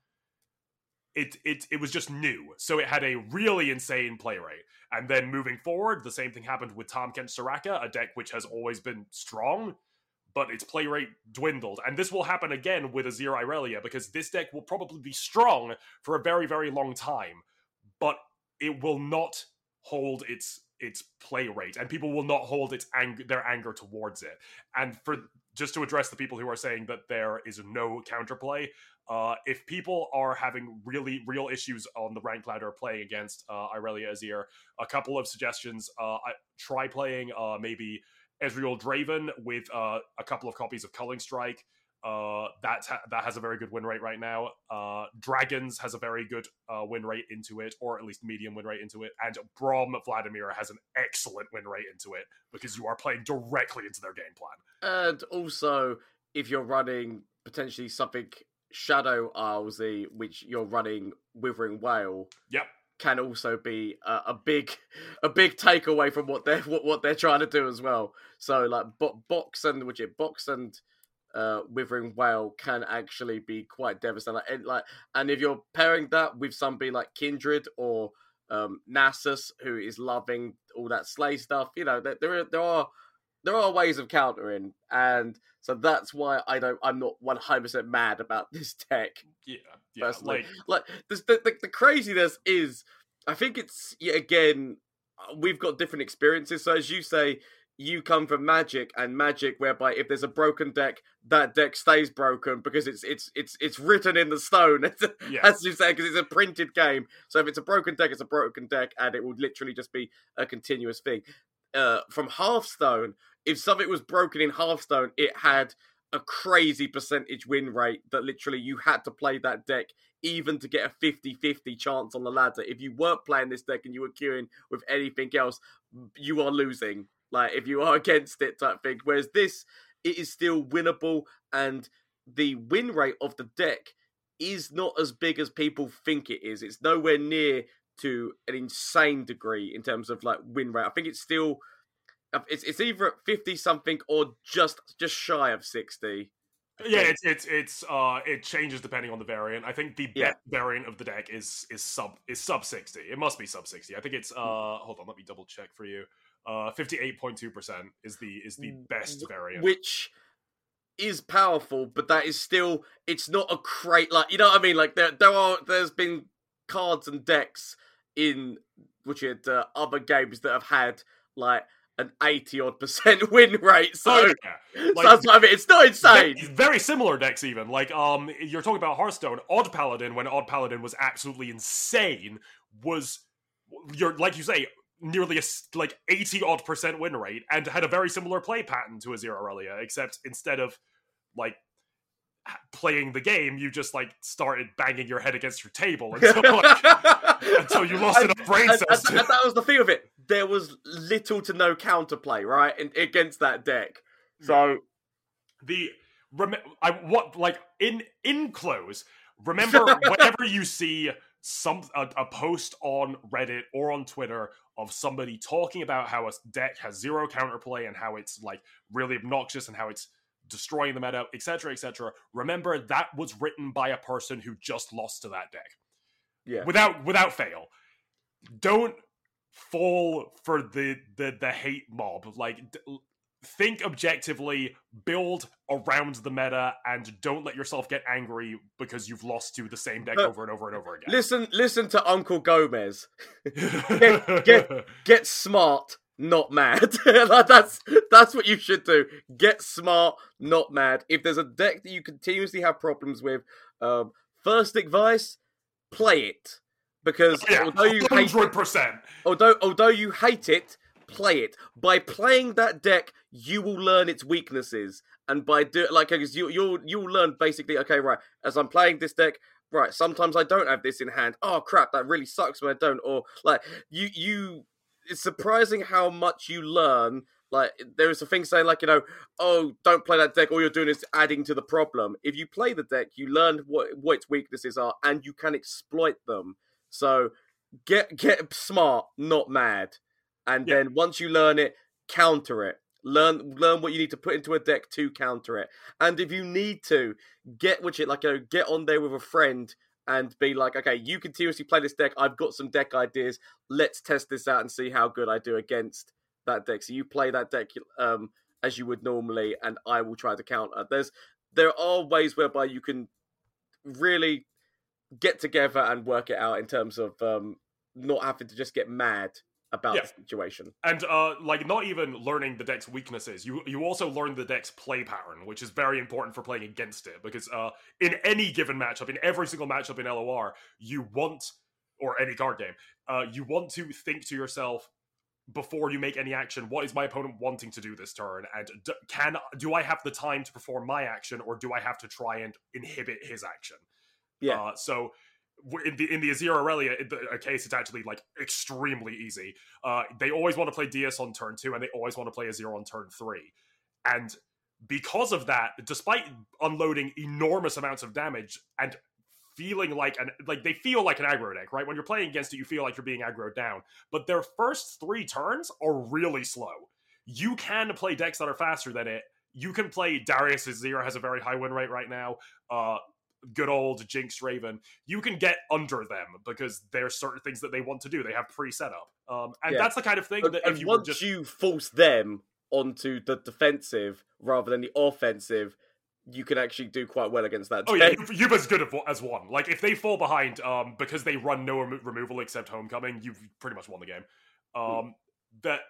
It it it was just new, so it had a really insane play rate. And then moving forward, the same thing happened with Tahm Kench Soraka, a deck which has always been strong, but its play rate dwindled. And this will happen again with Azir Irelia because this deck will probably be strong for a very, very long time, but it will not hold its its play rate, and people will not hold its anger their anger towards it. And for just to address the people who are saying that there is no counterplay, uh, if people are having really real issues on the rank ladder playing against uh, Irelia Azir, a couple of suggestions: uh, I, try playing uh, maybe Ezreal Draven with uh, a couple of copies of Culling Strike. Uh, that ha- that has a very good win rate right now. Uh, Dragons has a very good uh, win rate into it, or at least medium win rate into it. And Brom Vladimir has an excellent win rate into it because you are playing directly into their game plan. And also, if you're running potentially something Shadow Isles, which you're running Withering Wail, Yep. Can also be a, a big, a big takeaway from what they're what, what they're trying to do as well. So like bo- box and which it box and uh, Withering Wail can actually be quite devastating. Like, and, like, and if you're pairing that with somebody like Kindred or um, Nasus, who is loving all that slay stuff, you know, there there are, there are there are ways of countering, and so that's why I don't. I'm not 100 percent mad about this deck. Yeah. Yeah. Personally. Like, Like the, the the craziness is, I think it's again, uh, we've got different experiences. So as you say, you come from Magic and Magic, whereby if there's a broken deck, that deck stays broken because it's it's it's it's written in the stone, Yeah. as you say, because it's a printed game. So if it's a broken deck, it's a broken deck, and it will literally just be a continuous thing. Uh, from Hearthstone, if something was broken in Hearthstone, it had a crazy percentage win rate that literally you had to play that deck even to get a 50-50 chance on the ladder. If you weren't playing this deck and you were queuing with anything else, you are losing. Like if you are against it type thing. Whereas this, it is still winnable and the win rate of the deck is not as big as people think it is. It's nowhere near to an insane degree in terms of like win rate. I think it's still it's it's either at 50 something or just just shy of 60. Yeah, it's it's it's uh it changes depending on the variant. I think the Yeah. best variant of the deck is is sub is sub sixty. It must be sub sixty. I think it's uh hold on, let me double check for you. Uh fifty eight point two percent is the is the best variant. which is powerful, but that is still it's not a crate like you know what I mean. Like there there are there's been cards and decks in which uh, other games that have had like an eighty odd percent win rate. So, Oh, yeah. so that's what I mean. It's not insane. Very similar decks, even like um, you're talking about Hearthstone. Odd Paladin, when Odd Paladin was absolutely insane, was you're like you say nearly a, like eighty odd percent win rate, and had a very similar play pattern to Azir Irelia, except instead of like playing the game, you just like started banging your head against your table until like, until you lost And- enough brain cells. and- and that was the thing of it. There was little to no counterplay, right, in, against that deck. So the rem- I what like in in close. Remember, whenever you see some a, a post on Reddit or on Twitter of somebody talking about how a deck has zero counterplay and how it's like really obnoxious and how it's destroying the meta, etc., etc. Remember that was written by a person who just lost to that deck yeah, without without fail. Don't fall for the the the hate mob. Like d- think objectively, build around the meta, and don't let yourself get angry because you've lost to the same deck But- over and over and over again. listen, listen to Uncle Gomez. get- get smart, not mad. That's that's what you should do. Get smart, not mad. If there's a deck that you continuously have problems with, um, first advice, play it. Because yeah, although you hate it, although although you hate it, play it. By playing that deck, you will learn its weaknesses, and by do like because you you'll you'll learn basically. Okay, right. As I'm playing this deck, right. Sometimes I don't have this in hand. Oh crap, that really sucks when I don't. Or like you you. It's surprising how much you learn. Like there is a thing saying like you know, oh, don't play that deck. All you're doing is adding to the problem. If you play the deck, you learn what what its weaknesses are, and you can exploit them. So get get smart, not mad. And Yeah. then once you learn it, counter it. Learn learn what you need to put into a deck to counter it. And if you need to, get which it like you know, get on there with a friend and be like, okay, you continuously play this deck. I've got some deck ideas. Let's test this out and see how good I do against that deck. So you play that deck um, as you would normally, and I will try to counter. There's there are ways whereby you can really get together and work it out in terms of um, not having to just get mad about Yeah. the situation. And uh, like not even learning the deck's weaknesses, you you also learn the deck's play pattern, which is very important for playing against it. Because uh, in any given matchup, in every single matchup in LOR, you want or any card game, uh, you want to think to yourself before you make any action, what is my opponent wanting to do this turn, and d- can do I have the time to perform my action, or do I have to try and inhibit his action? Yeah. Uh, so in the in the Azir Irelia in the, a case, it's actually like extremely easy. Uh, they always want to play DS on turn two, and they always want to play Azir on turn three. And because of that, despite unloading enormous amounts of damage and feeling like an like they feel like an aggro deck, right? When you're playing against it, you feel like you're being aggroed down. But their first three turns are really slow. You can play decks that are faster than it. You can play Darius Zero has a very high win rate right now. Uh, good old Jinx Raven. You can get under them because there's certain things that they want to do. They have pre-setup, um, and Yeah. that's the kind of thing And, that if you once just you force them onto the defensive rather than the offensive, you can actually do quite well against that. Oh yeah, you've, as good as one. Like if they fall behind, um, because they run no remo- removal except homecoming, you've pretty much won the game. Um, that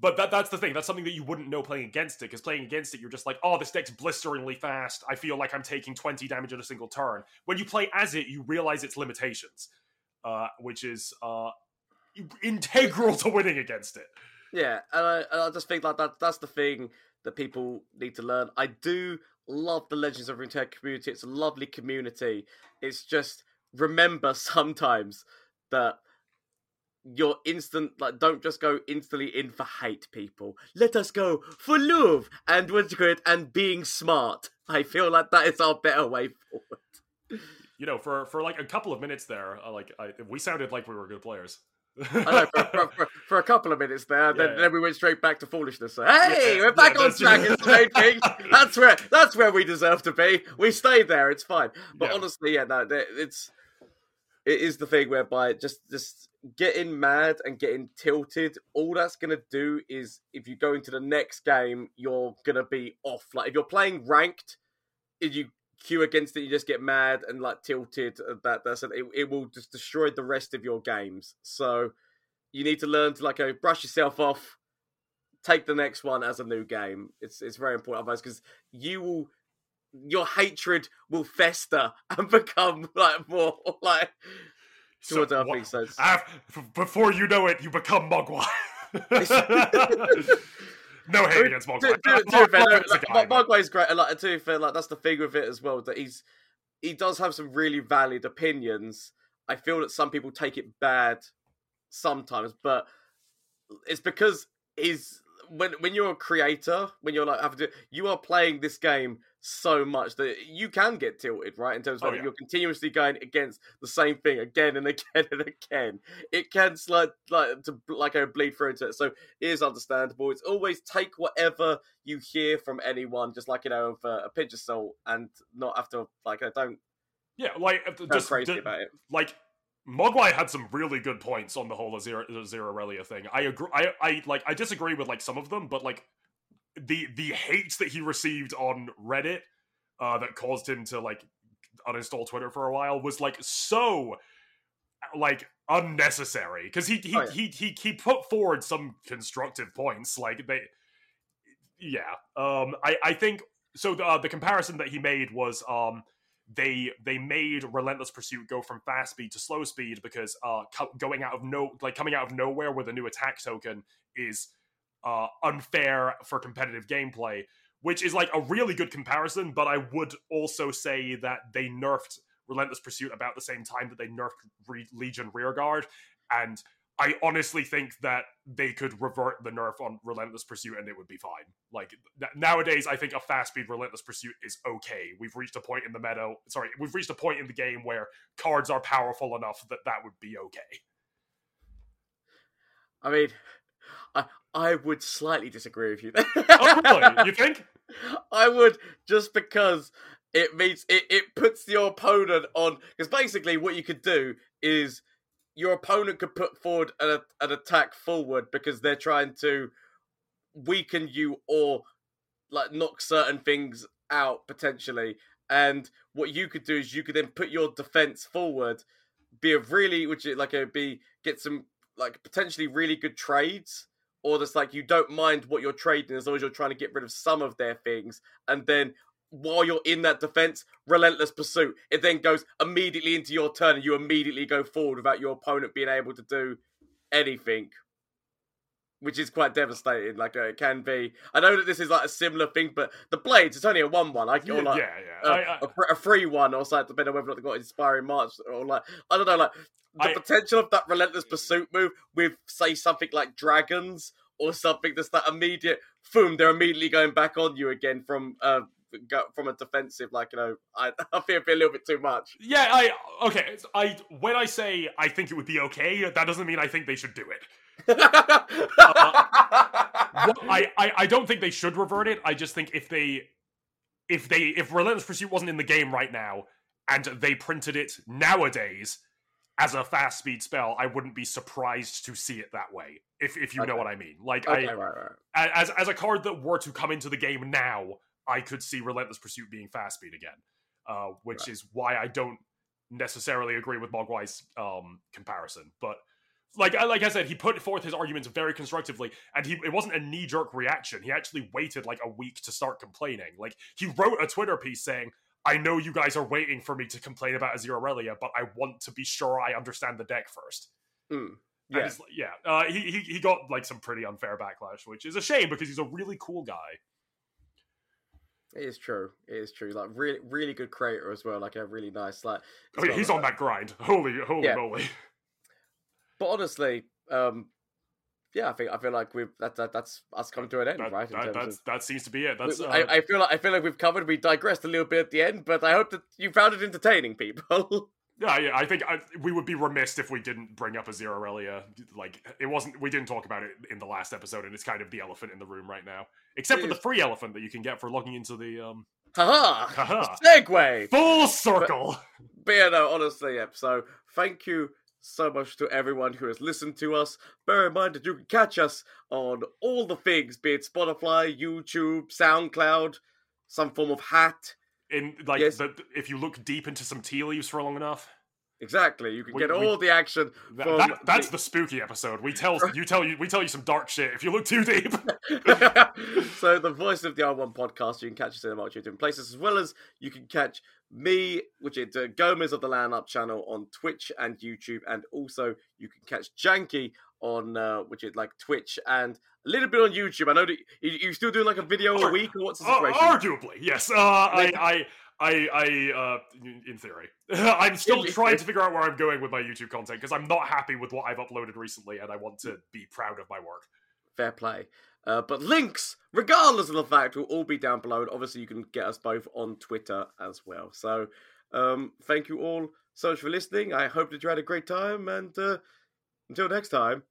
but that that's the thing. That's something that you wouldn't know playing against it, because playing against it, you're just like, oh, this deck's blisteringly fast. I feel like I'm taking 20 damage in a single turn. When you play as it, you realize its limitations, uh, which is uh, integral to winning against it. Yeah, and I, and I just think like that that's the thing that people need to learn. I do love the Legends of Runeterra community. It's a lovely community. It's just remember sometimes that you're instant like don't just go instantly in for hate people. Let us go for love and what's good and being smart. I feel like that is our better way forward. You know, for for like a couple of minutes there, uh, like I, we sounded like we were good players. I know, for, for, for, for, a couple of minutes there, then, Yeah. then we went straight back to foolishness. So, hey, Yeah, we're back on track. It's. That's where that's where we deserve to be. We stayed there. It's fine. But honestly, yeah, no, it's it is the thing whereby just just getting mad and getting tilted. All that's gonna do is if you go into the next game, you're gonna be off. Like if you're playing ranked, you queue against it, you just get mad and like tilted. uh, That that's it, it will just destroy the rest of your games. So you need to learn to like go brush yourself off, take the next one as a new game. It's it's very important otherwise because you will your hatred will fester and become like more like towards other wha- things. So f- before you know it, you become Mogwai. no hate against Mogwai. to, to be fair, no, Mogwai's a like, Mogwai's great. and, Like, to fair, like that's the thing with it as well. That he's he does have some really valid opinions. I feel that some people take it bad sometimes, but it's because he's when when you're a creator, when you're like having to, you are playing this game so much that you can get tilted, right? In terms of Oh, yeah. you're continuously going against the same thing again and again and again. It can slide like to like a bleed through into it. So it is understandable. It's always take whatever you hear from anyone, just like you know, uh, a pinch of salt, and not have to like I don't Yeah, like uh, just crazy d- about it. like Mogwai had some really good points on the whole Azir Azir Irelia thing. I agree. I, I like. I disagree with like some of them, but like the the hate that he received on Reddit uh, that caused him to like uninstall Twitter for a while was like so like unnecessary because he he, Oh, yeah. he he he put forward some constructive points like they yeah um i i think so the, uh, the comparison that he made was um they they made relentless pursuit go from fast speed to slow speed because uh co- going out of no like coming out of nowhere with a new attack token is uh unfair for competitive gameplay which is like a really good comparison but i would also say that they nerfed relentless pursuit about the same time that they nerfed Re- legion rearguard and I honestly think that they could revert the nerf on Relentless Pursuit and it would be fine. Like n- nowadays, I think a fast speed Relentless Pursuit is okay. We've reached a point in the meta. Sorry, we've reached a point in the game where cards are powerful enough that that would be okay. I mean, I I would slightly disagree with you. Oh, really? You think? I would just because it means it, it puts your opponent on because basically what you could do is your opponent could put forward an, an attack forward because they're trying to weaken you or like knock certain things out potentially. And what you could do is you could then put your defense forward be a really which is like a be get some like potentially really good trades or just like you don't mind what you're trading as long as you're trying to get rid of some of their things. And then while you're in that defense relentless pursuit it then goes immediately into your turn and you immediately go forward without your opponent being able to do anything which is quite devastating like uh, it can be i know that this is like a similar thing but the blades it's only a one one i Yeah, or like yeah. yeah. uh, I, I, a, a free one or something, depending on whether or not they've got inspiring march or like I don't know, like the I- potential of that relentless pursuit move with say something like dragons or something that's that immediate boom, they're immediately going back on you again from uh go, from a defensive like you know I I feel it'd be a little bit too much. yeah, I okay. I when I say I think it would be okay, that doesn't mean I think they should do it. What- I, I I don't think they should revert it. I just think if they if they if Relentless Pursuit wasn't in the game right now and they printed it nowadays as a fast speed spell, I wouldn't be surprised to see it that way. If if you know what I mean. Like okay, I right, right. as as a card that were to come into the game now, I could see Relentless Pursuit being fast speed again, uh, which Right. is why I don't necessarily agree with Mogwai's um, comparison. But like I- like I said, he put forth his arguments very constructively, and he it wasn't a knee jerk reaction. He actually waited like a week to start complaining. Like he wrote a Twitter piece saying, "I know you guys are waiting for me to complain about Azir Irelia, but I want to be sure I understand the deck first. Mm. Yeah. like- yeah. Uh, he, he he got like some pretty unfair backlash, which is a shame because he's a really cool guy. It is true. It is true. Like really, really good creator as well. Like a really nice like. Oh, yeah, he's on that grind. Holy holy Yeah. moly! But honestly, um, yeah, I think I feel like we've that, that that's us coming to an end, That, right? That, that's, of- that seems to be it. That's uh, I, I feel like I feel like we've covered. We digressed a little bit at the end, but I hope that you found it entertaining, people. Yeah, yeah, I think I, we would be remiss if we didn't bring up Azir Irelia. Like, it wasn't, we didn't talk about it in the last episode, and it's kind of the elephant in the room right now. Except for the free elephant that you can get for logging into the um, Haha! Haha. Segue. full circle. But yeah, no, honestly, yeah. So thank you so much to everyone who has listened to us. Bear in mind that you can catch us on all the things, be it Spotify, YouTube, SoundCloud, some form of hat. In like, Yes. the, if you look deep into some tea leaves for long enough, Exactly. You can We- get we- all the action that, from that- that's the- the spooky episode. We tell you tell you we tell you some dark shit if you look too deep. so the voice of the R1 podcast, you can catch us in a multitude of different places, as well as you can catch me, which is uh, Gomez of the Lanup channel on Twitch and YouTube, and also you can catch Jankie on uh, which is like Twitch and a little bit on YouTube. I know that you're still doing like a video a week, or what's the Uh, situation? arguably, yes. Uh, I, I, I, I, uh, in- in theory, I'm still trying to figure out where I'm going with my YouTube content because I'm not happy with what I've uploaded recently, and I want to be proud of my work. Fair play. Uh, but links, regardless of the fact, will all be down below. And obviously, you can get us both on Twitter as well. So, um, thank you all so much for listening. I hope that you had a great time. And uh, until next time,